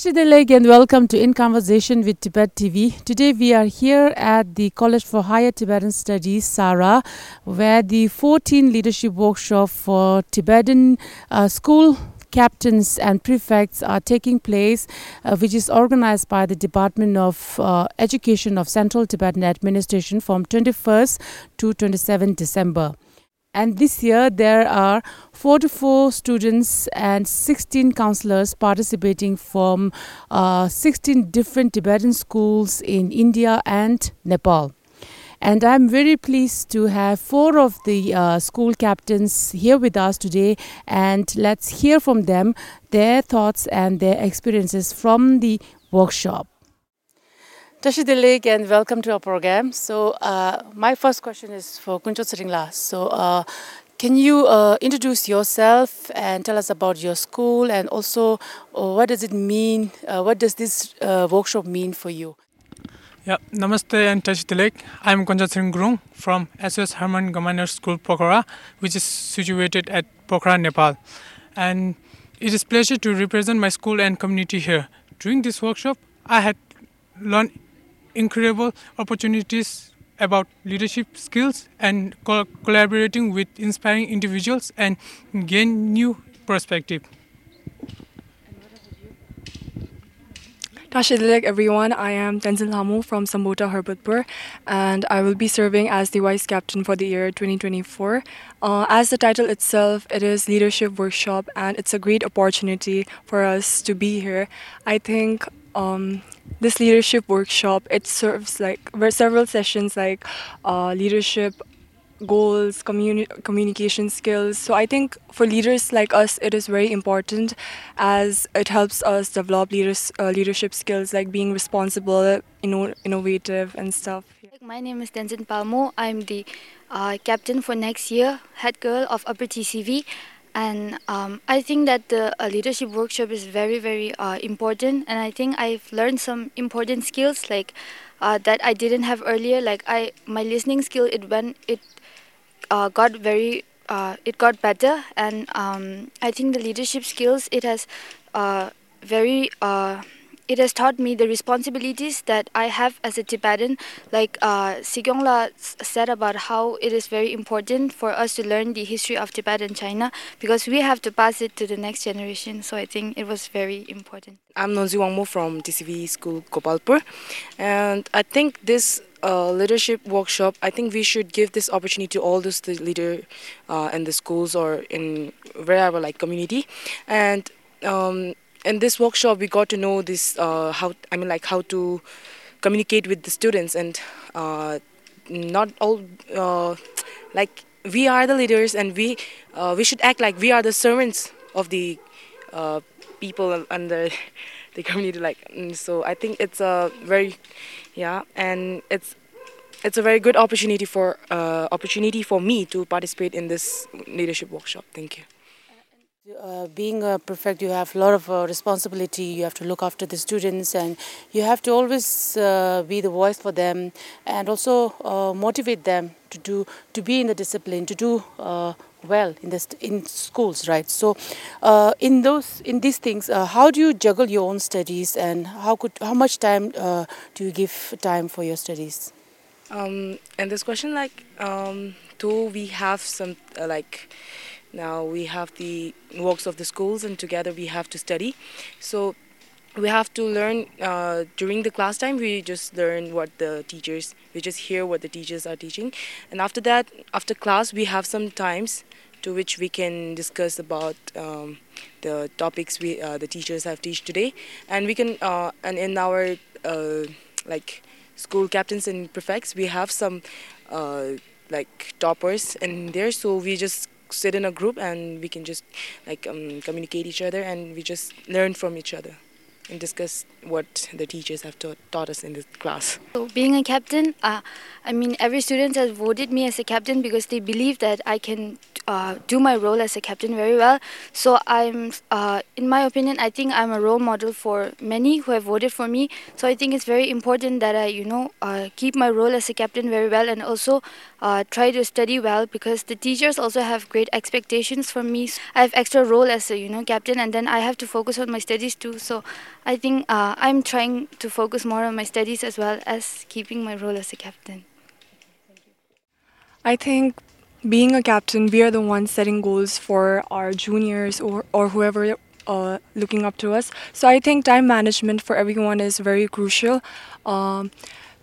Tashideleg and welcome to In Conversation with Tibet TV. Today we are here at the College for Higher Tibetan Studies, Sarah, where the 14 leadership workshop for Tibetan uh, school captains and prefects are taking place, uh, which is organized by the Department of uh, Education of Central Tibetan Administration from 21st to 27 December. And this year there are 44 students and 16 counselors participating from uh, 16 different Tibetan schools in India and Nepal. And I'm very pleased to have four of the uh, school captains here with us today. And let's hear from them their thoughts and their experiences from the workshop. Tashi Dilig and welcome to our program. So, uh, my first question is for Kunchok Tseringla. So, uh, can you uh, introduce yourself and tell us about your school and also uh, what does it mean? Uh, what does this uh, workshop mean for you? Yeah, Namaste and Tashi Dilig. I'm Kunchot Seringrung from SOS Hermann Gmeiner School, Pokhara, which is situated at Pokhara, Nepal. And it is pleasure to represent my school and community here. During this workshop, I had learned incredible opportunities about leadership skills and co- collaborating with inspiring individuals and gain new perspective. Tashidilek everyone, I am Tenzin Lhamo from Sambhota Herbertpur and I will be serving as the Vice Captain for the year 2024. Uh, as the title itself, it is Leadership Workshop and it's a great opportunity for us to be here. I think um, this leadership workshop, it serves like several sessions like uh, leadership goals, communi- communication skills. So I think for leaders like us, it is very important as it helps us develop leaders, uh, leadership skills like being responsible, inno- innovative, and stuff. My name is Tenzin Palmo. I'm the uh, captain for next year, head girl of Upper TCV. And um, I think that the uh, leadership workshop is very, very uh, important. And I think I've learned some important skills like uh, that I didn't have earlier. Like I, my listening skill, it went, it uh, got very uh, it got better and um, I think the leadership skills it has uh, very it has taught me the responsibilities that I have as a Tibetan. Like uh, Sikyongla said about how it is very important for us to learn the history of Tibet and China because we have to pass it to the next generation. So I think it was very important. I'm Norzin Wangmo from TCV School Gopalpur, and I think this uh, leadership workshop, I think we should give this opportunity to all the leader uh, in the schools or in wherever like community, and um, in this workshop we got to know this uh, how I mean like how to communicate with the students and uh, not all uh, like we are the leaders and we uh, we should act like we are the servants of the people under the community like mm, so i think it's a very yeah and it's it's a very good opportunity for uh, opportunity for me to participate in this leadership workshop. Thank you uh, being a prefect, you have a lot of uh, responsibility. You have to look after the students, and you have to always uh, be the voice for them, and also uh, motivate them to do to be in the discipline, to do uh, well in this in schools, right? So, uh, in those in these things, how do you juggle your own studies, and how could how much time do you give time for your studies? Um, and this question, like, um, do we have some like now we have the works of the schools and together we have to study. So we have to learn uh, during the class time we just learn what the teachers we just hear what the teachers are teaching. And after that after class we have some times to which we can discuss about um, the topics we uh, the teachers have teach today. And we can uh, and in our uh, like school captains and prefects we have some uh, like toppers in there. So we just sit in a group and we can just like um, communicate each other and we just learn from each other and discuss what the teachers have taught, us in the class. So being a captain, uh, I mean every student has voted me as a captain because they believe that I can uh, do my role as a captain very well. So I'm, uh, in my opinion, I think I'm a role model for many who have voted for me. So I think it's very important that I, you know, uh, keep my role as a captain very well and also uh, try to study well because the teachers also have great expectations from me. I have extra role as a, you know, captain and then I have to focus on my studies too. So I think uh, I'm trying to focus more on my studies as well as keeping my role as a captain. I think being a captain, we are the ones setting goals for our juniors or, or whoever uh, looking up to us. So I think time management for everyone is very crucial. Um,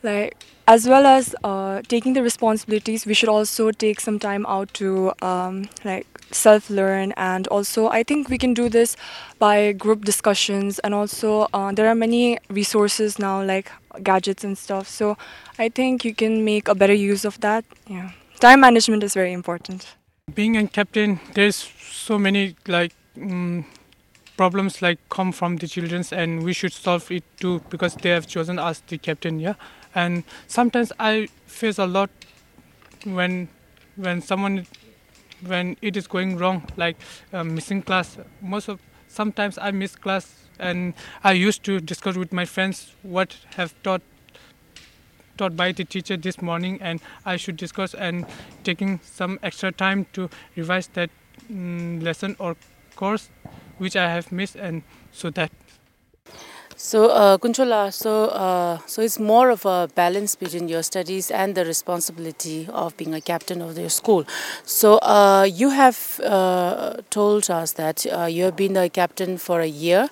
like as well as uh, taking the responsibilities, we should also take some time out to um, like self-learn and also I think we can do this by group discussions and also uh, there are many resources now like gadgets and stuff. So I think you can make a better use of that. Yeah time management is very important. Being a captain, there's so many like um, problems like come from the childrens, and we should solve it too because they have chosen us the captain. Yeah, and sometimes I face a lot when when someone when it is going wrong, like uh, missing class. Most of sometimes I miss class, and I used to discuss with my friends what have taught taught by the teacher this morning and I should discuss and taking some extra time to revise that um, lesson or course which I have missed and so that so, uh, Kunchola, so uh, so it's more of a balance between your studies and the responsibility of being a captain of your school. So, uh, you have uh, told us that uh, you have been a captain for a year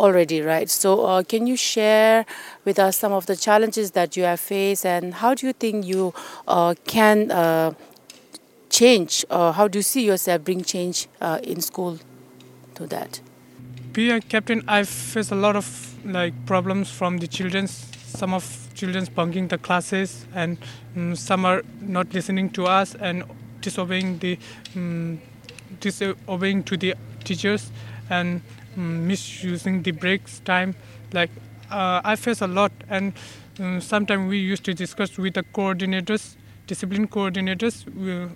already, right? So, uh, can you share with us some of the challenges that you have faced, and how do you think you uh, can change, or how do you see yourself bring change in school to that? Being a captain, I face a lot of like problems from the children. Some of children bunking the classes, and um, some are not listening to us and disobeying the um, disobeying to the teachers and um, misusing the breaks time. Like uh, I face a lot, and sometimes we used to discuss with the coordinators, discipline coordinators. We,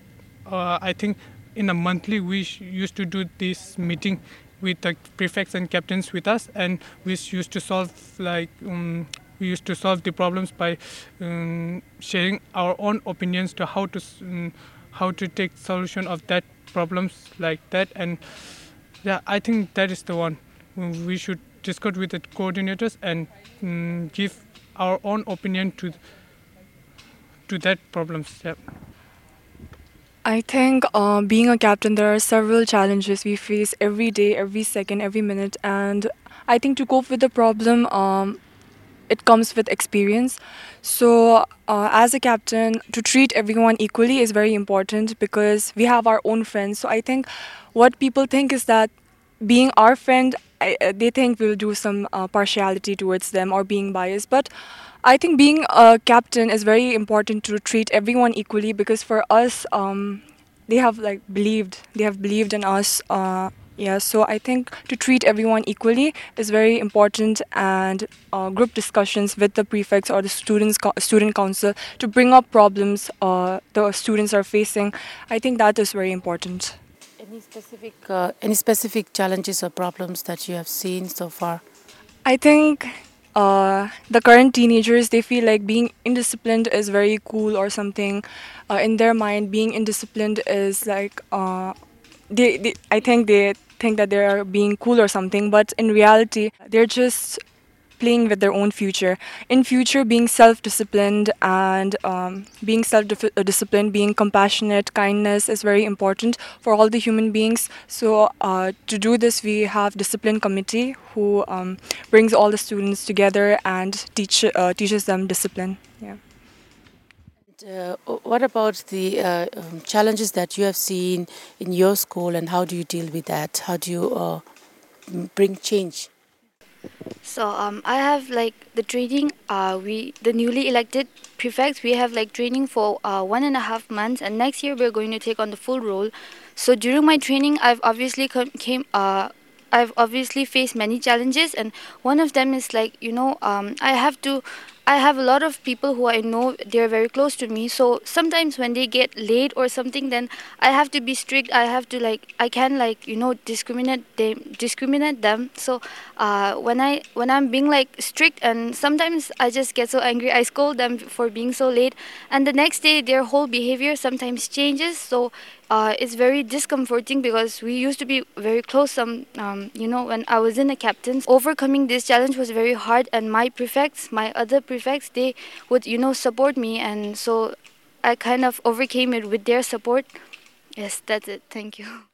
uh, I think in a monthly we used to do this meeting with the prefects and captains with us, and we used to solve like um, we used to solve the problems by um, sharing our own opinions to how to um, how to take solution of that problems like that and yeah, I think that is the one. We should discuss with the coordinators and mm, give our own opinion to to that problems. Yeah. I think uh, being a captain, there are several challenges we face every day, every second, every minute, and I think to cope with the problem, um, it comes with experience. So, uh, as a captain, to treat everyone equally is very important because we have our own friends. So, I think what people think is that being our friend, I, uh, they think we'll do some uh, partiality towards them or being biased. But I think being a captain is very important to treat everyone equally because for us, um, they have like believed, they have believed in us. Uh, yeah, so I think to treat everyone equally is very important, and uh, group discussions with the prefects or the students student council to bring up problems uh, the students are facing. I think that is very important. Any specific uh, any specific challenges or problems that you have seen so far? I think uh, the current teenagers they feel like being indisciplined is very cool or something. Uh, in their mind, being indisciplined is like uh, they, they. I think they think that they are being cool or something, but in reality, they're just playing with their own future. In future, being self-disciplined and um, being self-disciplined, being compassionate, kindness is very important for all the human beings. So uh, to do this, we have discipline committee who um, brings all the students together and teach uh, teaches them discipline. Yeah. Uh, what about the uh, um, challenges that you have seen in your school, and how do you deal with that? How do you uh, bring change? So um, I have like the training. Uh, we the newly elected prefects. We have like training for uh, one and a half months, and next year we're going to take on the full role. So during my training, I've obviously came. Uh, I've obviously faced many challenges, and one of them is like you know um, I have to I have a lot of people who I know they're very close to me. So sometimes when they get late or something, then I have to be strict. I have to like I can like you know discriminate them, discriminate them. So uh, when I when I'm being like strict and sometimes I just get so angry. I scold them for being so late, and the next day their whole behavior sometimes changes. So uh, it's very discomforting because we used to be very close. Some, um, you know, when I was in the captains, overcoming this challenge was very hard. And my prefects, my other prefects, they would, you know, support me, and so I kind of overcame it with their support. Yes, that's it. Thank you.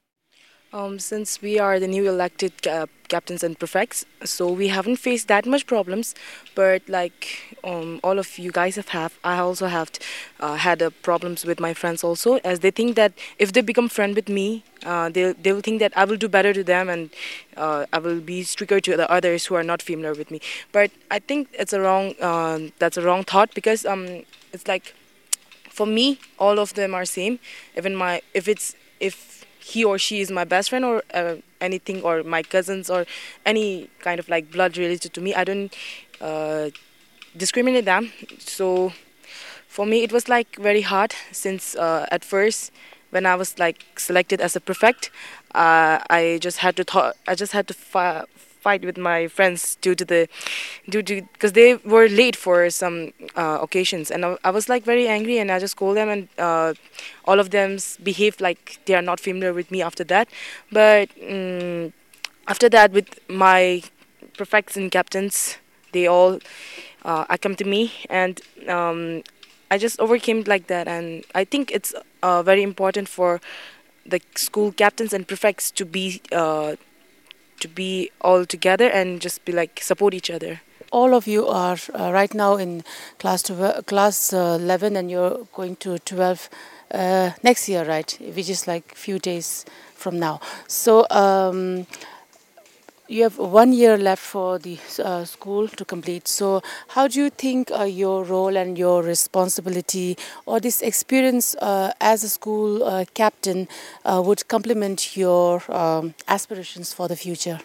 Um, since we are the new elected uh, captains and prefects, so we haven't faced that much problems. But like um, all of you guys have, have I also have uh, had uh, problems with my friends also, as they think that if they become friend with me, uh, they they will think that I will do better to them and uh, I will be stricter to the others who are not familiar with me. But I think it's a wrong um, that's a wrong thought because um, it's like for me all of them are same. Even my if it's if he or she is my best friend or uh, anything or my cousins or any kind of like blood related to me i don't uh, discriminate them. So for me it was like very hard since uh, at first when i was like selected as a prefect uh, i just had to th- i just had to fi- fight with my friends due to the due to because they were late for some uh, occasions. And I, I, was like very angry and I just called them and uh, all of them behaved like they are not familiar with me after that. But um, after that with my prefects and captains they all uh, come to me and um, I just overcame like that. And I think it's uh, very important for the school captains and prefects to be uh, to be all together and just be like support each other. All of you are uh, right now in class class uh, 11 and you're going to 12 uh, next year right? Which is like few days from now. So um, you have one year left for the uh, school to complete. So, how do you think uh, your role and your responsibility, or this experience uh, as a school uh, captain, uh, would complement your um, aspirations for the future?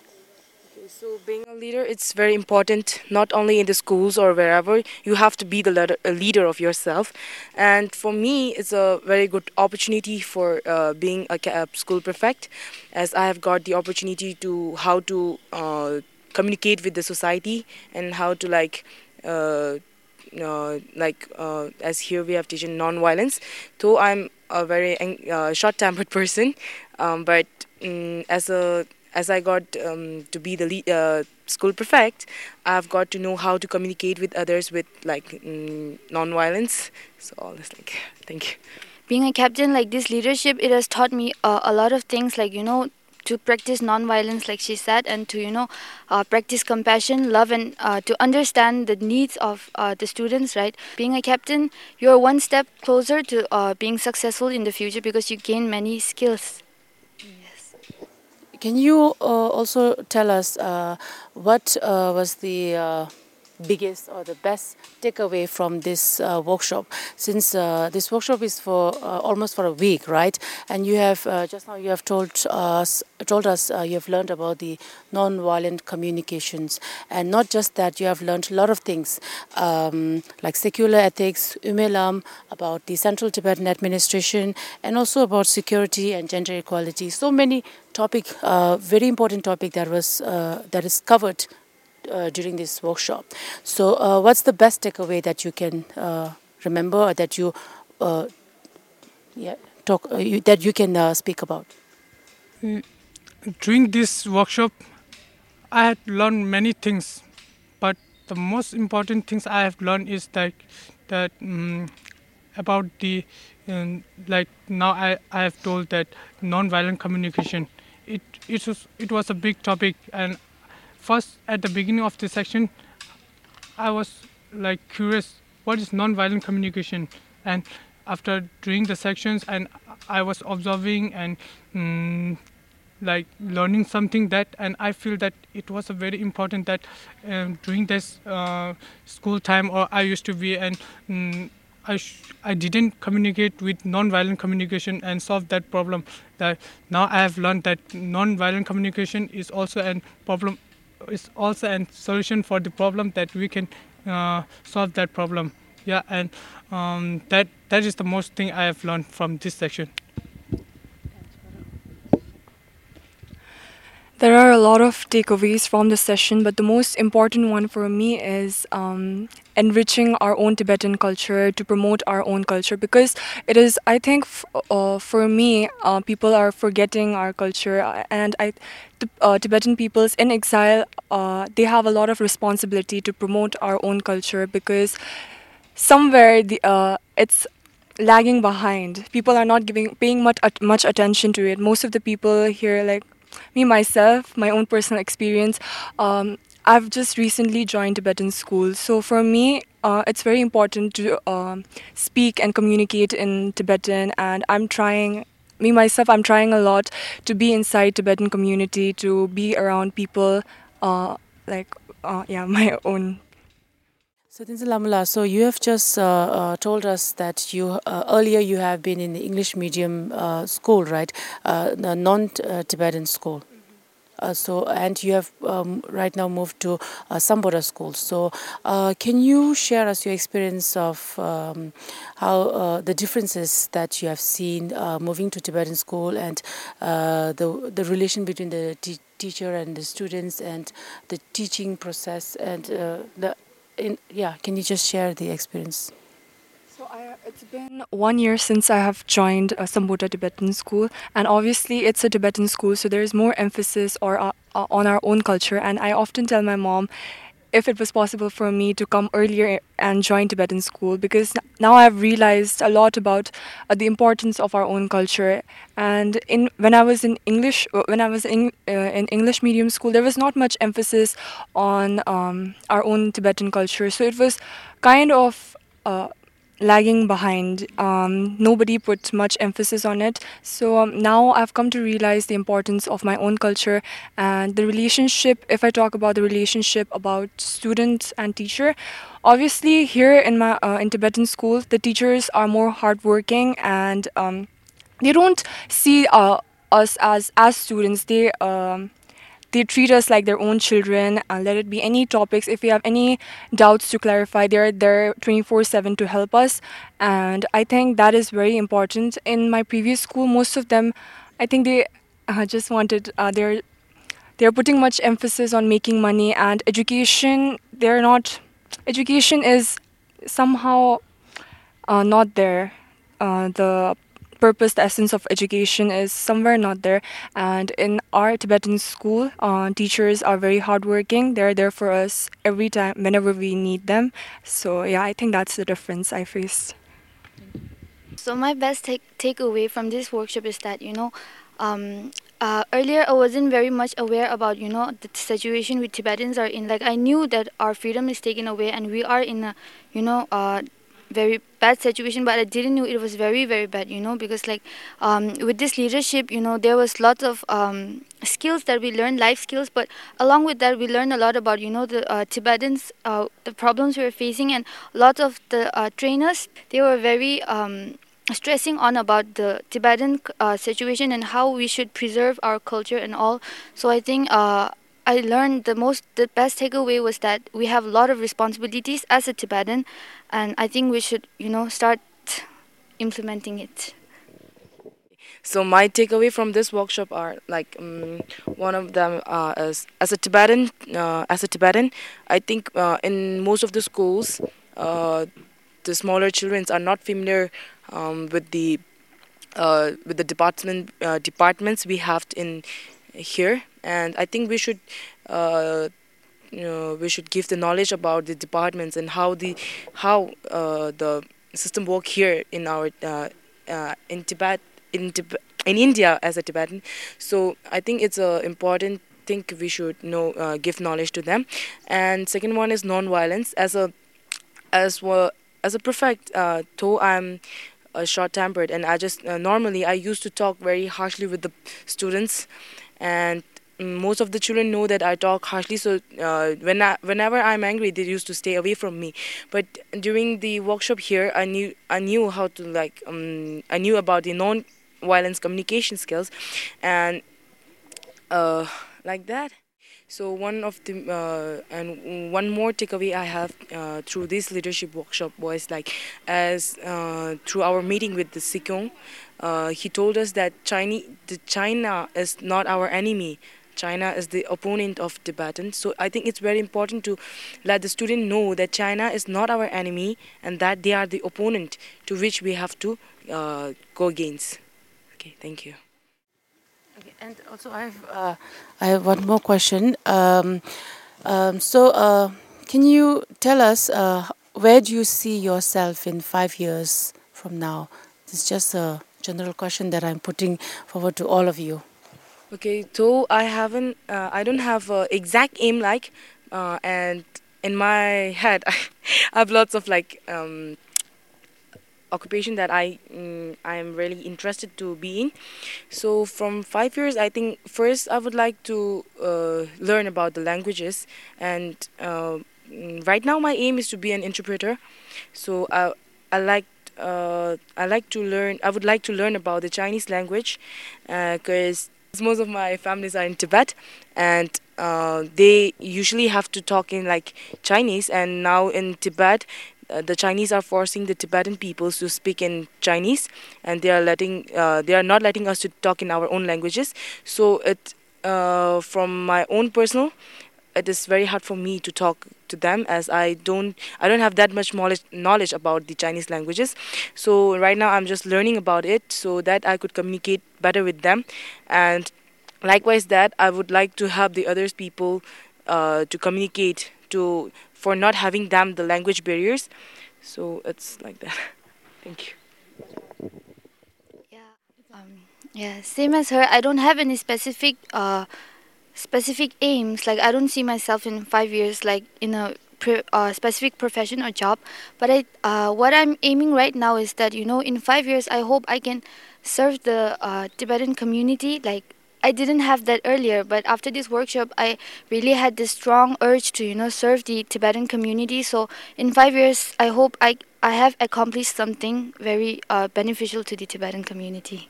So being a leader, it's very important, not only in the schools or wherever, you have to be the leader, a leader of yourself. And for me, it's a very good opportunity for uh, being a, school prefect, as I have got the opportunity to how to uh, communicate with the society and how to like uh, uh, like uh, as here we have teaching non-violence though i'm a very uh, short-tempered person um, but um, as a as I got um, to be the lead, uh, school prefect, I've got to know how to communicate with others with like mm, non-violence. So all this like, thank you. Being a captain like this leadership, it has taught me uh, a lot of things like you know to practice non-violence like she said and to you know uh, practice compassion love and uh, to understand the needs of uh, the students right being a captain you're one step closer to uh, being successful in the future because you gain many skills can you uh, also tell us uh, what uh, was the biggest or the best takeaway from this uh, workshop. Since uh, this workshop is for uh, almost for a week right? And you have uh, just now you have told us told us you have learned about the non-violent communications. And not just that you have learned a lot of things um, like secular ethics umelam about the central tibetan administration and also about security and gender equality. So many topic, uh, very important topic that was uh, that is covered uh, during this workshop. So, uh, what's the best takeaway that you can uh, remember or that you, uh, yeah, talk you, that you can speak about? Mm, during this workshop, I had learned many things, but the most important things I have learned is that that um, about the um, like now I, I have told that non-violent communication it it was it was a big topic and first at the beginning of this section i was like curious what is non-violent communication and after doing the sections and i was observing and mm, like learning something that and i feel that it was a very important that um, during this uh, school time or i used to be and mm, I, I didn't communicate with non-violent communication and solve that problem. That now I have learned that non-violent communication is also a problem, is also a solution for the problem that we can uh, solve that problem. Yeah, and um, that that is the most thing I have learned from this section. There are a lot of takeaways from the session, but the most important one for me is um, enriching our own Tibetan culture to promote our own culture because it is, I think, f- uh, for me, uh, people are forgetting our culture, uh, and I, the uh, Tibetan peoples in exile, uh, they have a lot of responsibility to promote our own culture because somewhere the uh, it's lagging behind. People are not giving paying much much attention to it. Most of the people here, like me myself, my own personal experience. Um, I've just recently joined Tibetan school, so for me, uh, it's very important to um, speak and communicate in Tibetan, and I'm trying. Me myself, I'm trying a lot to be inside Tibetan community, to be around people, uh, like uh, yeah, my own so, Tenzin Lhamola, so you have just uh, uh, told us that you uh, earlier you have been in the English medium uh, school, right? Uh, the non-Tibetan school. Uh, so and you have um, right now moved to uh, Sambhota school. So can you share us your experience of um, how the differences that you have seen moving to Tibetan school and the the relation between the teacher and the students and the teaching process and the in, yeah, can you just share the experience? So I, it's been one year since I have joined a Sambhota Tibetan school, and obviously it's a Tibetan school, so there is more emphasis or uh, uh, on our own culture. And I often tell my mom if it was possible for me to come earlier and join Tibetan school because now I've realized a lot about uh, the importance of our own culture. And in when I was in English, uh, when I was in, uh, in English medium school, there was not much emphasis on um, our own Tibetan culture. So it was kind of uh, lagging behind. Um, nobody put much emphasis on it. So um, now I've come to realize the importance of my own culture and the relationship. If I talk about the relationship about students and teacher, obviously here in my uh, in Tibetan school, the teachers are more hardworking and um, they don't see uh, us as as students. They um, they treat us like their own children and let it be any topics. If we have any doubts to clarify they're there 24/7 to help us. And I think that is very important. In my previous school most of them I think they uh, just wanted uh, they're they're putting much emphasis on making money and education they're not education is somehow uh, not there. Uh, the purpose, the essence of education is somewhere not there. And in our Tibetan school, uh, teachers are very hardworking. They're there for us every time, whenever we need them. So yeah, I think that's the difference I faced. So my best take takeaway from this workshop is that you know. Um, uh, earlier, I wasn't very much aware about you know the situation with Tibetans are in. Like I knew that our freedom is taken away, and we are in a you know uh, very bad situation but i didn't know it was very very bad you know because like um, with this leadership you know there was lots of um, skills that we learned life skills but along with that we learned a lot about you know the uh, tibetans uh, the problems we were facing and lots of the uh, trainers. They were very um, stressing on about the tibetan uh, situation and how we should preserve our culture and all. So i think uh, I learned the most, the best takeaway was that we have a lot of responsibilities as a Tibetan, and I think we should, you know, start implementing it. So my takeaway from this workshop are like um, one of them uh, is as a Tibetan, uh, as a Tibetan, I think uh, in most of the schools, uh, the smaller children are not familiar um, with the uh, with the department uh, departments we have in here and I think we should uh, you know, we should give the knowledge about the departments and how the how uh, the system work here in our uh, uh, in Tibet in Tibet, in India as a Tibetan. So I think it's a important think we should know uh, give knowledge to them. And second one is non-violence as a as well as a prefect. Uh, though I'm uh, short-tempered and I just uh, normally I used to talk very harshly with the students and most of the children know that I talk harshly. So uh, when I, whenever I'm angry, they used to stay away from me. But during the workshop here, I knew I knew how to like um, I knew about the non-violence communication skills, and uh, like that. So one of the uh, and one more takeaway I have uh, through this leadership workshop was like as uh, through our meeting with the Sikyong, uh, he told us that China, the China is not our enemy China is the opponent of Tibetan. So I think it's very important to let the student know that China is not our enemy and that they are the opponent to which we have to uh, go against. Okay, thank you. And also I have uh, I have one more question. Um, um, so, uh, can you tell us uh, where do you see yourself in five years from now? It's just a general question that I'm putting forward to all of you. Okay, so I haven't, uh, I don't have an exact aim like, uh, and in my head, I have lots of like um, occupation that I mm, I am really interested to be in. So from five years, I think first I would like to uh, learn about the languages, and uh, mm, right now my aim is to be an interpreter. So I I like uh, I like to learn. I would like to learn about the Chinese language, because uh, most of my families are in Tibet, and uh, they usually have to talk in like Chinese. And now in Tibet, uh, the Chinese are forcing the Tibetan peoples to speak in Chinese, and they are letting uh, they are not letting us to talk in our own languages. So it uh, from my own personal, it is very hard for me to talk to them as I don't I don't have that much knowledge knowledge about the Chinese languages. So right now I'm just learning about it so that I could communicate better with them, and likewise that I would like to help the others people uh, to communicate to for not having them the language barriers. So it's like that. Thank you. Yeah. Um, yeah. Same as her. I don't have any specific uh, specific aims. Like I don't see myself in five years, like in a pre- uh, specific profession or job. But I, uh, what I'm aiming right now is that you know, in five years, I hope I can serve the uh, Tibetan community. Like I didn't have that earlier, but after this workshop, I really had this strong urge to you know serve the Tibetan community. So in five years, I hope I I have accomplished something very uh, beneficial to the Tibetan community.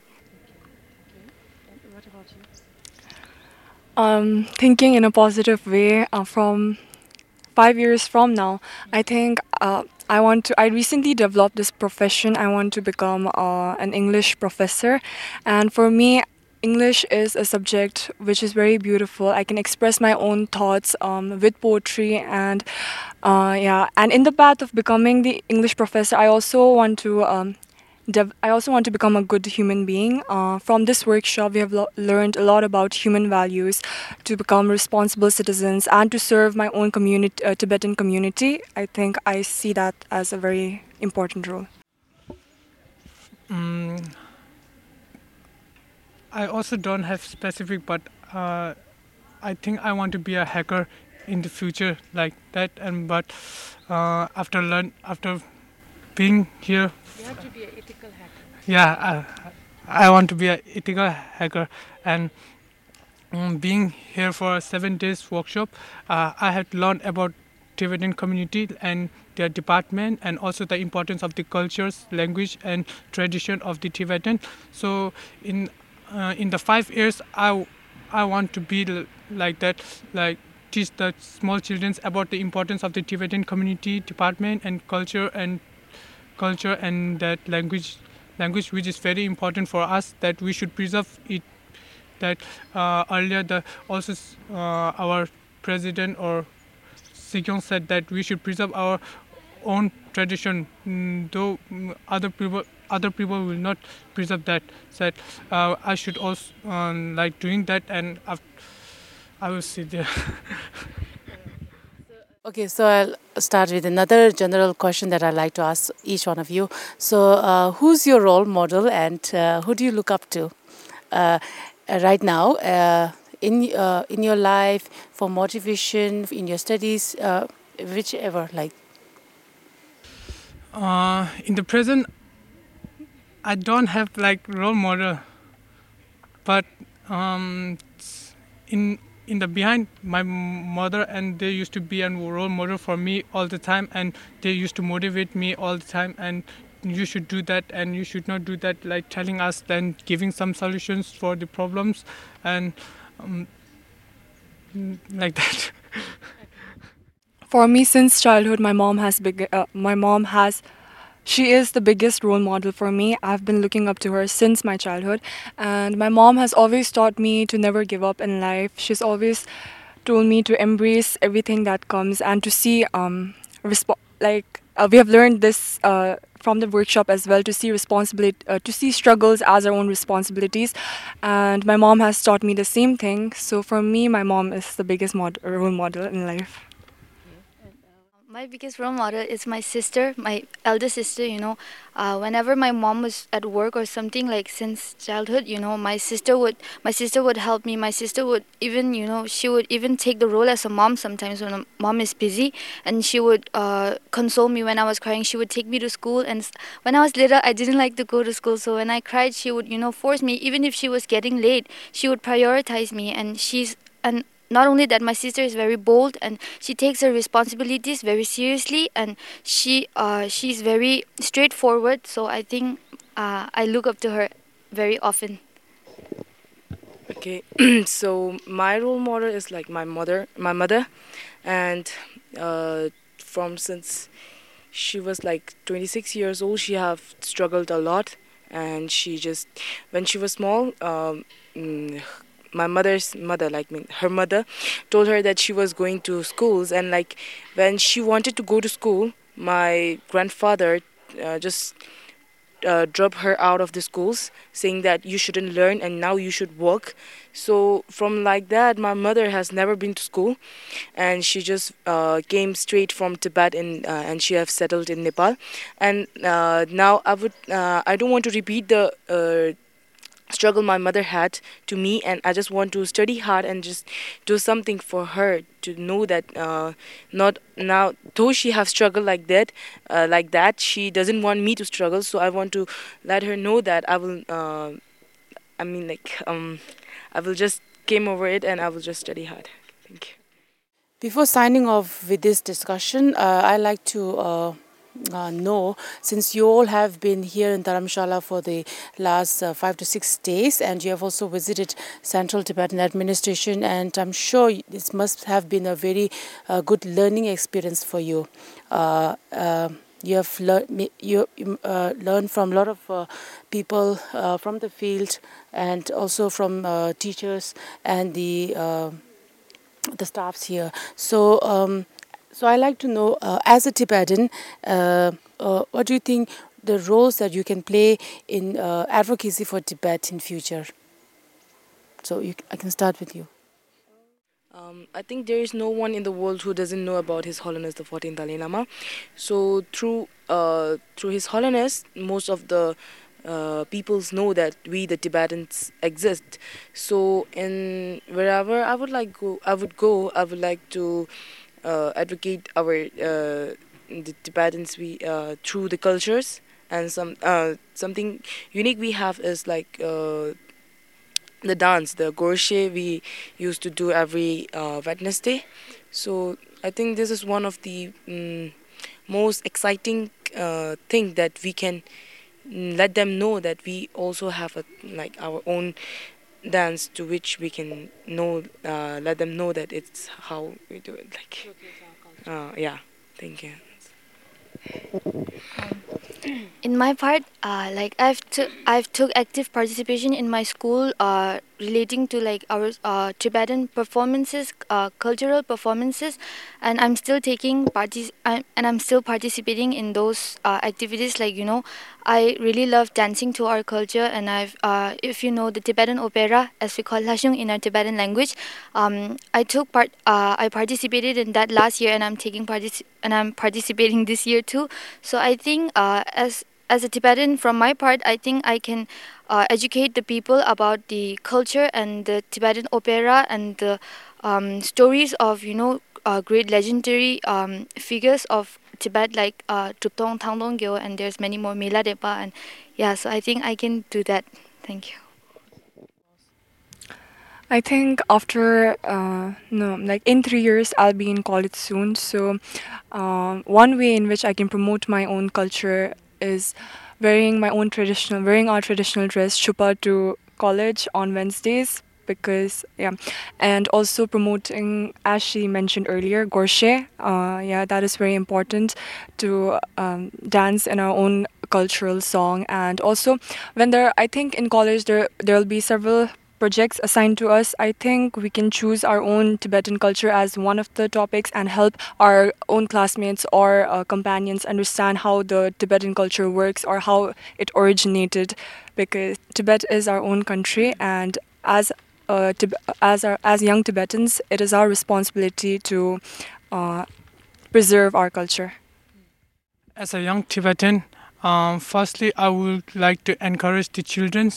um, thinking in a positive way uh, from five years from now i think uh, i want to i recently developed this profession i want to become uh, an english professor and for me english is a subject which is very beautiful i can express my own thoughts um, with poetry and uh, yeah and in the path of becoming the english professor i also want to um, I also want to become a good human being. Uh, from this workshop, we have learned a lot about human values, to become responsible citizens, and to serve my own community, uh, Tibetan community. I think I see that as a very important role. Mm, I also don't have specific, but uh, I think I want to be a hacker in the future, like that. And but uh, after learn after being here. You have to be an ethical hacker. Yeah, uh, I want to be an ethical hacker, and um, being here for a seven days workshop, uh, I have learned about Tibetan community and their department, and also the importance of the cultures, language, and tradition of the Tibetan. So in uh, in the five years, I I want to be l- like that, like teach the small children about the importance of the Tibetan community, department, and culture and culture and that language language which is very important for us that we should preserve it that uh, earlier the also uh, our president or Sikyong said that we should preserve our own tradition mm, though mm, other people other people will not preserve that said uh, I should also um, like doing that and I've, I will see there Okay, so I'll start with another general question that I'd like to ask each one of you. So, uh, who's your role model and uh, who do you look up to uh, right now uh, in uh, in your life for motivation in your studies, uh, whichever? Like, uh, in the present i don't have like role model but um, in in the behind my mother and they used to be a role model for me all the time and they used to motivate me all the time and you should do that and you should not do that like telling us then giving some solutions for the problems and um, like that. For me, since childhood, my mom has uh, my mom has she is the biggest role model for me. I've been looking up to her since my childhood, and my mom has always taught me to never give up in life. She's always told me to embrace everything that comes and to see um resp- like uh, we have learned this uh, from the workshop as well to see responsibility uh, to see struggles as our own responsibilities and my mom has taught me the same thing so for me my mom is the biggest mod- role model in life My biggest role model is my sister, my elder sister. You know, uh, whenever my mom was at work or something, like since childhood, you know, my sister would my sister would help me. My sister would even, you know, she would even take the role as a mom sometimes when a mom is busy, and she would uh, console me when I was crying. She would take me to school, and when I was little, I didn't like to go to school. So when I cried, she would, you know, force me. Even if she was getting late, she would prioritize me, and she's and not only that my sister is very bold and she takes her responsibilities very seriously and she uh, she's very straightforward. So i think uh, i look up to her very often. Okay, so my role model is like my mother, my mother, and uh, from since she was like 26 years old, she have struggled a lot, and she just when she was small, um, mm, my mother's mother, like me, her mother, told her that she was going to schools, and like when she wanted to go to school, my grandfather uh, just uh, drop her out of the schools saying that you shouldn't learn and now you should work. So from like that my mother has never been to school and she just uh, came straight from tibet and, uh, and she have settled in nepal. And uh, now i would uh, i don't want to repeat the uh, struggle my mother had to me and i just want to study hard and just do something for her to know that uh, not now though she have struggled like that uh, like that she doesn't want me to struggle. So i want to let her know that i will uh, i mean like um i will just came over it and i will just study hard. Thank you. Before signing off with this discussion, uh, I like to uh, know since you all have been here in Dharamshala for the last uh, five to six days, and you have also visited Central Tibetan Administration, and I'm sure this must have been a very uh, good learning experience for you. Uh, uh, you have learned you uh, learned from a lot of people from the field and also from teachers and the the staffs here. So, um, so I like to know, uh, as a Tibetan, uh, uh, what do you think the roles that you can play in uh, advocacy for Tibet in future? So, you, I can start with you. Um, I think there is no one in the world who doesn't know about His Holiness the 14th Dalai Lama. So through uh, through His Holiness, most of the uh, peoples know that we the Tibetans exist. So in wherever I would like go, I would go. I would like to advocate our uh, the Tibetans we uh, through the cultures and some uh, something unique we have is like. Uh, the dance, the gorshe, we used to do every uh, Wednesday. So I think this is one of the mm most exciting uh, thing that we can mm, let them know that we also have a like our own dance to which we can know uh, let them know that it's how we do it like uh, yeah. Thank you. In my part uh, like i've took i've took active participation in my school uh, relating to like our uh, tibetan performances uh, cultural performances and i'm still taking parties I, and i'm still participating in those uh, activities. Like you know i really love dancing to our culture and i've uh, if you know the tibetan opera as we call lashung in our tibetan language um, i took part uh, i participated in that last year and i'm taking partic- and i'm participating this year too. So i think uh, as as a Tibetan, from my part, I think I can uh, educate the people about the culture and the Tibetan opera and the um, stories of you know uh, great legendary um, figures of Tibet like uh, Thangtong Gyalpo and there's many more Milarepa and yeah, so I think I can do that. Thank you. I think after uh, no, like in three years, I'll be in college soon. So, um, one way in which I can promote my own culture is wearing my own traditional, wearing our traditional dress chupa to college on Wednesdays. because yeah and also promoting as she mentioned earlier gorshe uh, yeah that is very important to um, dance in our own cultural song and also when there i think in college there there will be several projects assigned to us, I think we can choose our own Tibetan culture as one of the topics and help our own classmates or uh, companions understand how the Tibetan culture works or how it originated because Tibet is our own country and as uh, as our, as young Tibetans, it is our responsibility to uh, preserve our culture. As a young Tibetan, um, firstly, I would like to encourage the children.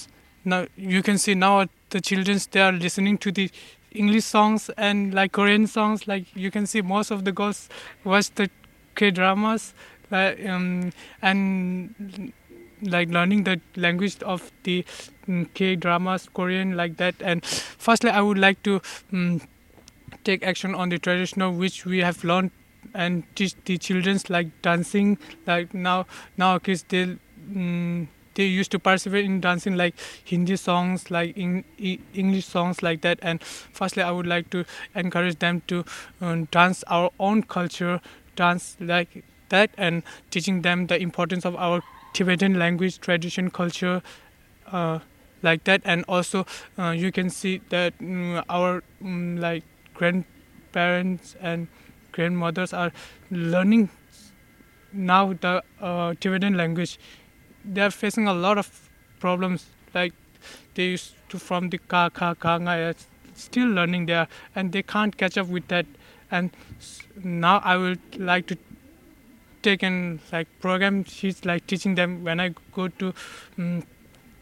Now you can see now the children they are listening to the English songs and like Korean songs. Like you can see most of the girls watch the K dramas, like, um, and like learning the language of the um, K dramas, Korean like that. And firstly, I would like to um, take action on the traditional which we have learned and teach the children like dancing. Like now, now kids they. Um, they used to participate in dancing like Hindi songs, like in, English songs like that. And firstly, I would like to encourage them to um, dance our own culture, dance like that, and teaching them the importance of our Tibetan language, tradition, culture. Uh, like that and also uh, you can see that um, our um, like grandparents and grandmothers are learning now the uh, Tibetan language they're facing a lot of problems like they used to from the ka ka ka nga still learning there and they can't catch up with that. And now i would like to take in like program she's like teaching them when i go to um,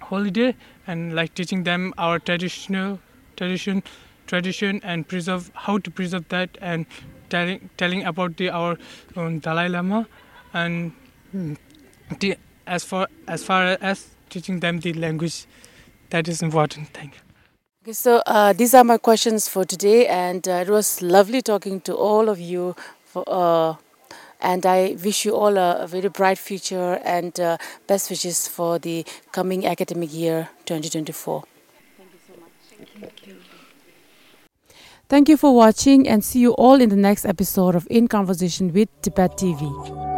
holiday and like teaching them our traditional tradition tradition and preserve how to preserve that and telling telling about the our um, dalai lama and um, the as far as far as teaching them the language that is important thing. okay so uh, these are my questions for today and uh, it was lovely talking to all of you for uh, and I wish you all a, a very bright future and uh, best wishes for the coming academic year 2024. Thank you so much. Thank you. Thank you for watching and see you all in the next episode of In Conversation with Tibet TV.